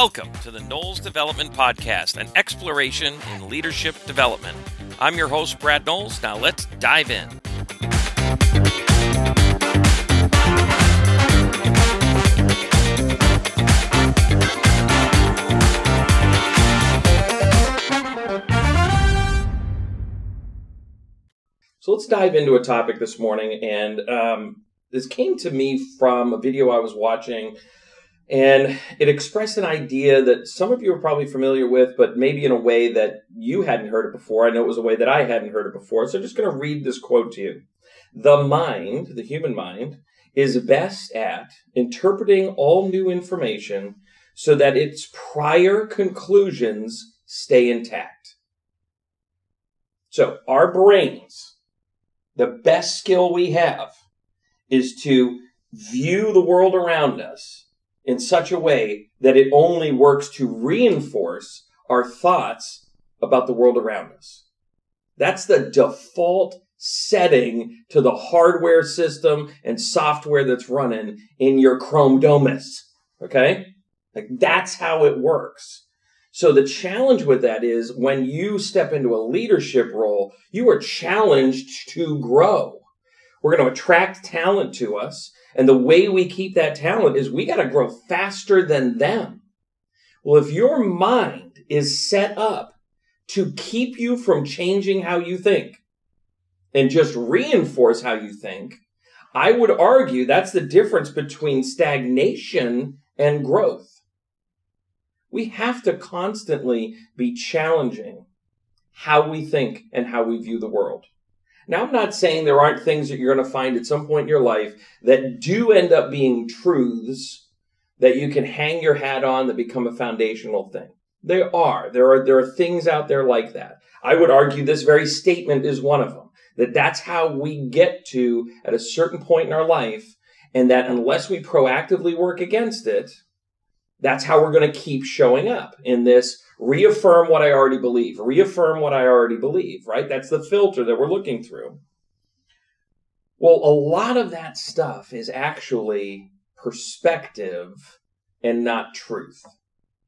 Welcome to the Knowles Development Podcast, an exploration in leadership development. I'm your host, Brad Knowles. Now let's dive in. So let's dive into a topic this morning, and um, this came to me from a video I was watching and it expressed an idea that some of you are probably familiar with, but maybe in a way that you hadn't heard it before. I know it was a way that I hadn't heard it before. So I'm just going to read this quote to you. The mind, the human mind, is best at interpreting all new information so that its prior conclusions stay intact. So our brains, the best skill we have is to view the world around us in such a way that it only works to reinforce our thoughts about the world around us. That's the default setting to the hardware system and software that's running in your Chrome Domus. Okay? Like that's how it works. So the challenge with that is when you step into a leadership role, you are challenged to grow. We're going to attract talent to us. And the way we keep that talent is we got to grow faster than them. Well, if your mind is set up to keep you from changing how you think and just reinforce how you think, I would argue that's the difference between stagnation and growth. We have to constantly be challenging how we think and how we view the world. Now, I'm not saying there aren't things that you're going to find at some point in your life that do end up being truths that you can hang your hat on that become a foundational thing. There are. There are there are things out there like that. I would argue this very statement is one of them. That that's how we get to at a certain point in our life and that unless we proactively work against it, that's how we're going to keep showing up in this reaffirm what I already believe, reaffirm what I already believe, right? That's the filter that we're looking through. Well, a lot of that stuff is actually perspective and not truth,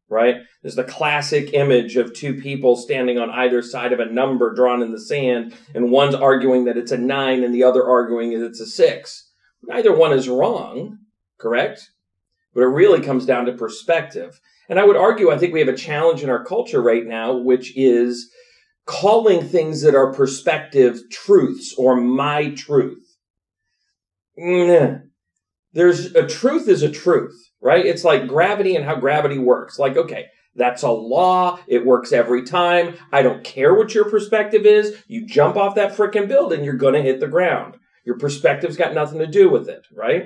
right? There's the classic image of two people standing on either side of a number drawn in the sand, and one's arguing that it's a nine and the other arguing that it's a six. Neither one is wrong, correct? But it really comes down to perspective. And I would argue, I think we have a challenge in our culture right now, which is calling things that are perspective truths or my truth. There's a truth is a truth, right? It's like gravity and how gravity works. Like, okay, that's a law. It works every time. I don't care what your perspective is. You jump off that freaking building, you're going to hit the ground. Your perspective's got nothing to do with it, right?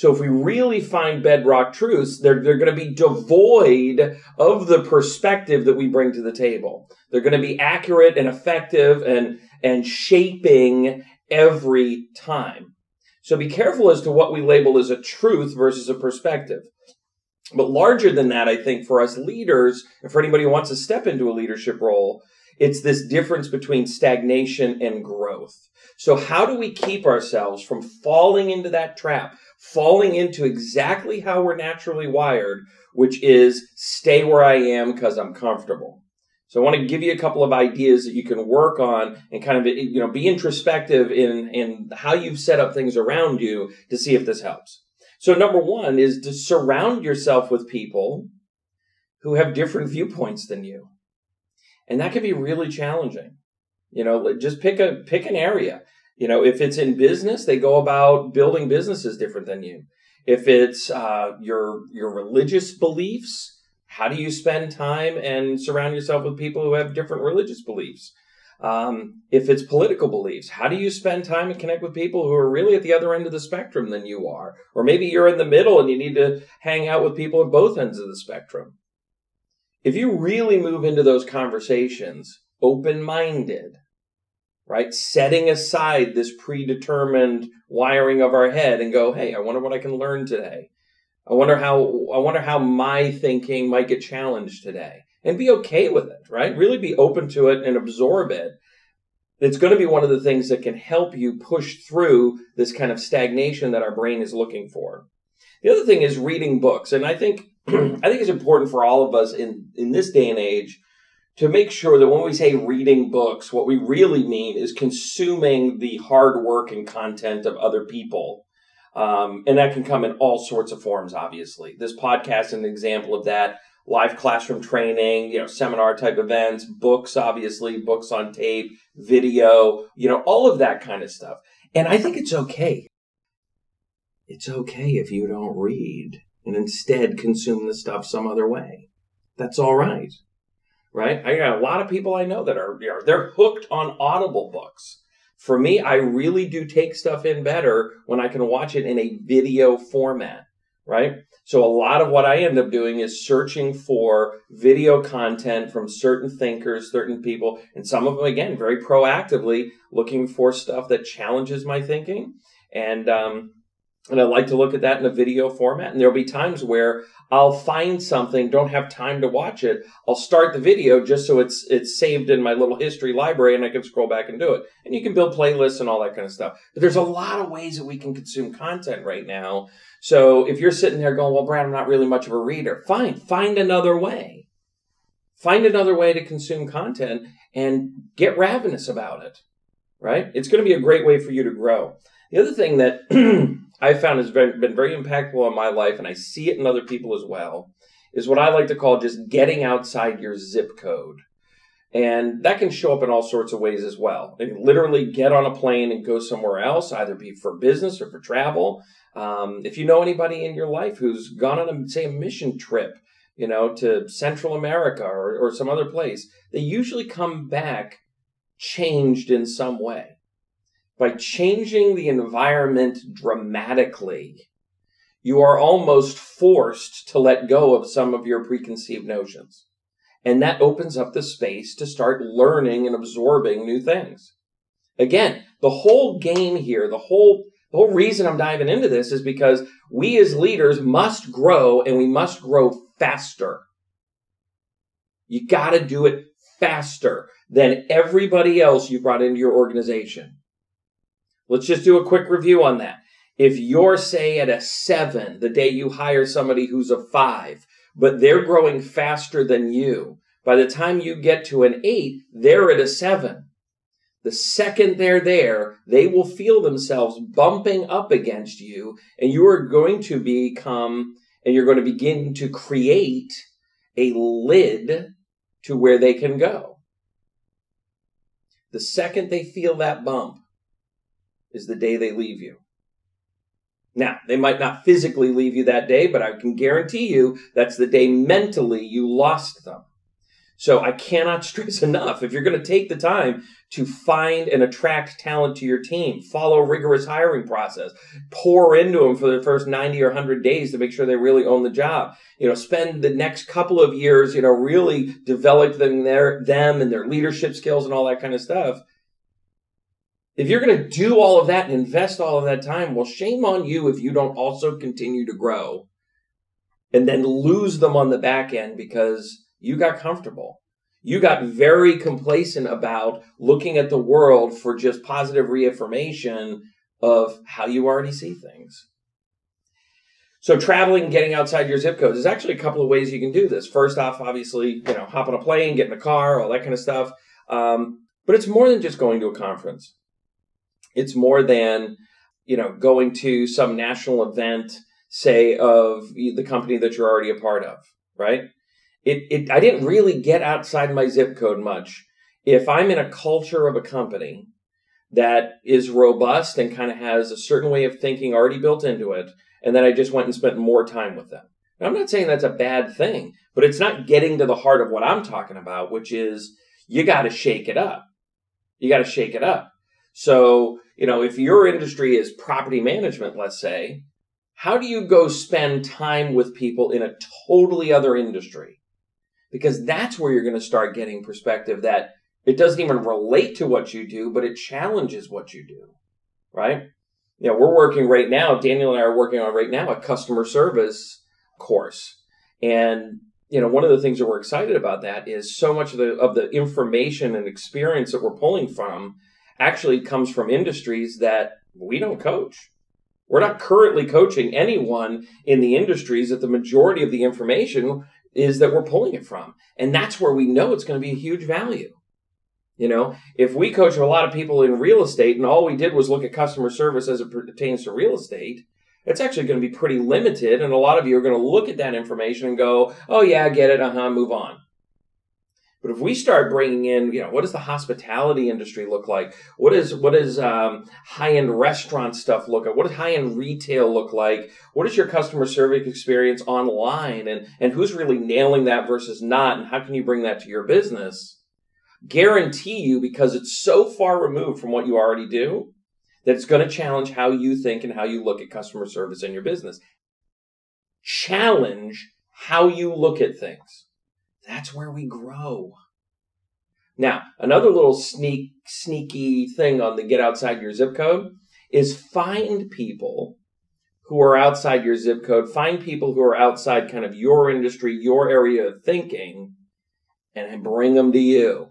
So if we really find bedrock truths, they're, they're going to be devoid of the perspective that we bring to the table. They're going to be accurate and effective and, and shaping every time. So be careful as to what we label as a truth versus a perspective. But larger than that, I think for us leaders, and for anybody who wants to step into a leadership role, it's this difference between stagnation and growth. So how do we keep ourselves from falling into that trap? Falling into exactly how we're naturally wired, which is stay where I am because I'm comfortable. So I want to give you a couple of ideas that you can work on and kind of you know be introspective in in how you've set up things around you to see if this helps. So number 1 is to surround yourself with people who have different viewpoints than you. And that can be really challenging. You know, just pick a pick an area. You know, if it's in business, they go about building businesses different than you. If it's uh, your your religious beliefs, how do you spend time and surround yourself with people who have different religious beliefs? Um, if it's political beliefs, how do you spend time and connect with people who are really at the other end of the spectrum than you are? Or maybe you're in the middle and you need to hang out with people at both ends of the spectrum. If you really move into those conversations open minded, right? Setting aside this predetermined wiring of our head and go, hey, I wonder what I can learn today. I wonder how I wonder how my thinking might get challenged today. And be okay with it, right? Really be open to it and absorb it. It's going to be one of the things that can help you push through this kind of stagnation that our brain is looking for. The other thing is reading books. And I think I think it's important for all of us in, in this day and age to make sure that when we say reading books, what we really mean is consuming the hard work and content of other people. Um, and that can come in all sorts of forms, obviously. This podcast is an example of that. Live classroom training, you know, seminar type events, books, obviously, books on tape, video, you know, all of that kind of stuff. And I think it's okay. It's okay if you don't read and instead consume the stuff some other way. That's all right. Right? I got a lot of people I know that are, know, they're hooked on Audible books. For me, I really do take stuff in better when I can watch it in a video format, right? So a lot of what I end up doing is searching for video content from certain thinkers, certain people, and some of them, again, very proactively looking for stuff that challenges my thinking. And, um, and I like to look at that in a video format. And there'll be times where I'll find something, don't have time to watch it. I'll start the video just so it's it's saved in my little history library and I can scroll back and do it. And you can build playlists and all that kind of stuff. But there's a lot of ways that we can consume content right now. So if you're sitting there going, well, Brad, I'm not really much of a reader, fine, find another way. Find another way to consume content and get ravenous about it. Right? It's going to be a great way for you to grow. The other thing that I found has been, very impactful on my life, and I see it in other people as well, is what I like to call just getting outside your zip code. And that can show up in all sorts of ways as well. Can literally get on a plane and go somewhere else, either be for business or for travel. Um, if you know anybody in your life who's gone on, a, say, a mission trip, you know, to Central America or, or some other place, they usually come back changed in some way by changing the environment dramatically, you are almost forced to let go of some of your preconceived notions. And that opens up the space to start learning and absorbing new things. Again, the whole game here, the whole the whole reason I'm diving into this is because we as leaders must grow and we must grow faster. You got to do it faster than everybody else you brought into your organization. Let's just do a quick review on that. If you're, say, at a seven the day you hire somebody who's a five, but they're growing faster than you, by the time you get to an eight, they're at a seven. The second they're there, they will feel themselves bumping up against you, and you are going to become, and you're going to begin to create a lid to where they can go. The second they feel that bump, is the day they leave you. Now, they might not physically leave you that day, but I can guarantee you that's the day mentally you lost them. So I cannot stress enough if you're going to take the time to find and attract talent to your team, follow a rigorous hiring process, pour into them for the first 90 or 100 days to make sure they really own the job. You know, spend the next couple of years, you know, really developing their them and their leadership skills and all that kind of stuff. If you're going to do all of that and invest all of that time, well, shame on you if you don't also continue to grow and then lose them on the back end because you got comfortable. You got very complacent about looking at the world for just positive reaffirmation of how you already see things. So traveling, getting outside your zip code, there's actually a couple of ways you can do this. First off, obviously, you know, hop on a plane, get in a car, all that kind of stuff. Um, but it's more than just going to a conference. It's more than, you know, going to some national event, say, of the company that you're already a part of, right? It, it, I didn't really get outside my zip code much. If I'm in a culture of a company that is robust and kind of has a certain way of thinking already built into it, and then I just went and spent more time with them. Now, I'm not saying that's a bad thing, but it's not getting to the heart of what I'm talking about, which is you got to shake it up. You got to shake it up. So, you know, if your industry is property management, let's say, how do you go spend time with people in a totally other industry? Because that's where you're going to start getting perspective that it doesn't even relate to what you do, but it challenges what you do, right? You know, we're working right now, Daniel and I are working on right now a customer service course. And you know, one of the things that we're excited about that is so much of the of the information and experience that we're pulling from actually comes from industries that we don't coach. We're not currently coaching anyone in the industries that the majority of the information is that we're pulling it from. And that's where we know it's going to be a huge value. You know, if we coach a lot of people in real estate and all we did was look at customer service as it pertains to real estate, it's actually going to be pretty limited. And a lot of you are going to look at that information and go, oh, yeah, I get it. Uh huh, move on. But if we start bringing in, you know, what does the hospitality industry look like? What is what does um, high end restaurant stuff look like? What does high end retail look like? What is your customer service experience online, and and who's really nailing that versus not, and how can you bring that to your business? Guarantee you, because it's so far removed from what you already do, that it's going to challenge how you think and how you look at customer service in your business. Challenge how you look at things. That's where we grow. Now, another little sneak, sneaky thing on the get outside your zip code is find people who are outside your zip code, find people who are outside kind of your industry, your area of thinking, and bring them to you.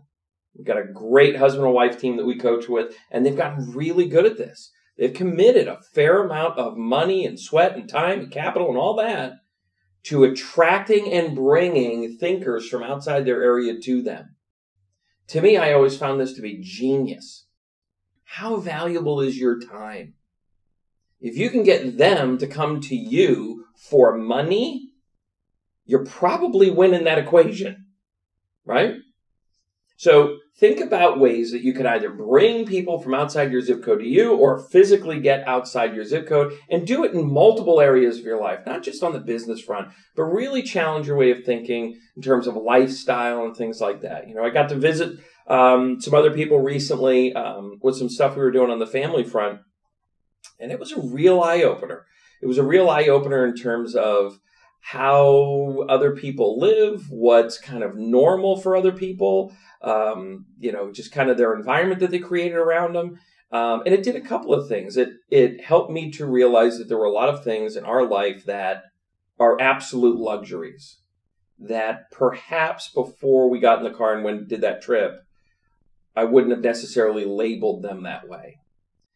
We've got a great husband and wife team that we coach with, and they've gotten really good at this. They've committed a fair amount of money and sweat and time and capital and all that to attracting and bringing thinkers from outside their area to them. To me, I always found this to be genius. How valuable is your time? If you can get them to come to you for money, you're probably winning that equation, right? So think about ways that you could either bring people from outside your zip code to you or physically get outside your zip code and do it in multiple areas of your life, not just on the business front, but really challenge your way of thinking in terms of lifestyle and things like that. You know, I got to visit um, some other people recently um, with some stuff we were doing on the family front, and it was a real eye opener. It was a real eye opener in terms of how other people live, what's kind of normal for other people, um, you know, just kind of their environment that they created around them. Um, and it did a couple of things. It it helped me to realize that there were a lot of things in our life that are absolute luxuries that perhaps before we got in the car and went did that trip, I wouldn't have necessarily labeled them that way.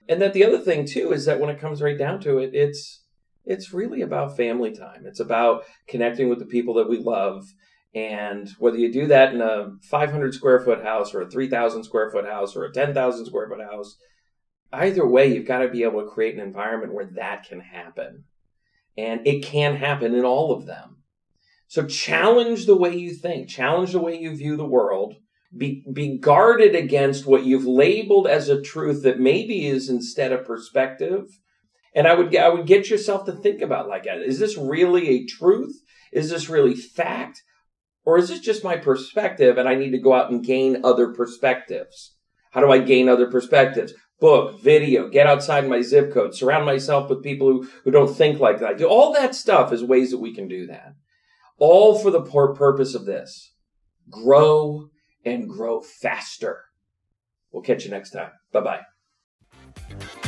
And that the other thing too is that when it comes right down to it, it's it's really about family time. It's about connecting with the people that we love. And whether you do that in a 500 square foot house or a 3,000 square foot house or a 10,000 square foot house, either way, you've got to be able to create an environment where that can happen. And it can happen in all of them. So challenge the way you think, challenge the way you view the world. Be, be guarded against what you've labeled as a truth that maybe is instead a perspective and I would I would get yourself to think about like, is this really a truth? Is this really fact? Or is this just my perspective and I need to go out and gain other perspectives? How do I gain other perspectives? Book, video, get outside my zip code, surround myself with people who, who don't think like that. All that stuff is ways that we can do that. All for the purpose of this grow and grow faster. We'll catch you next time. Bye bye.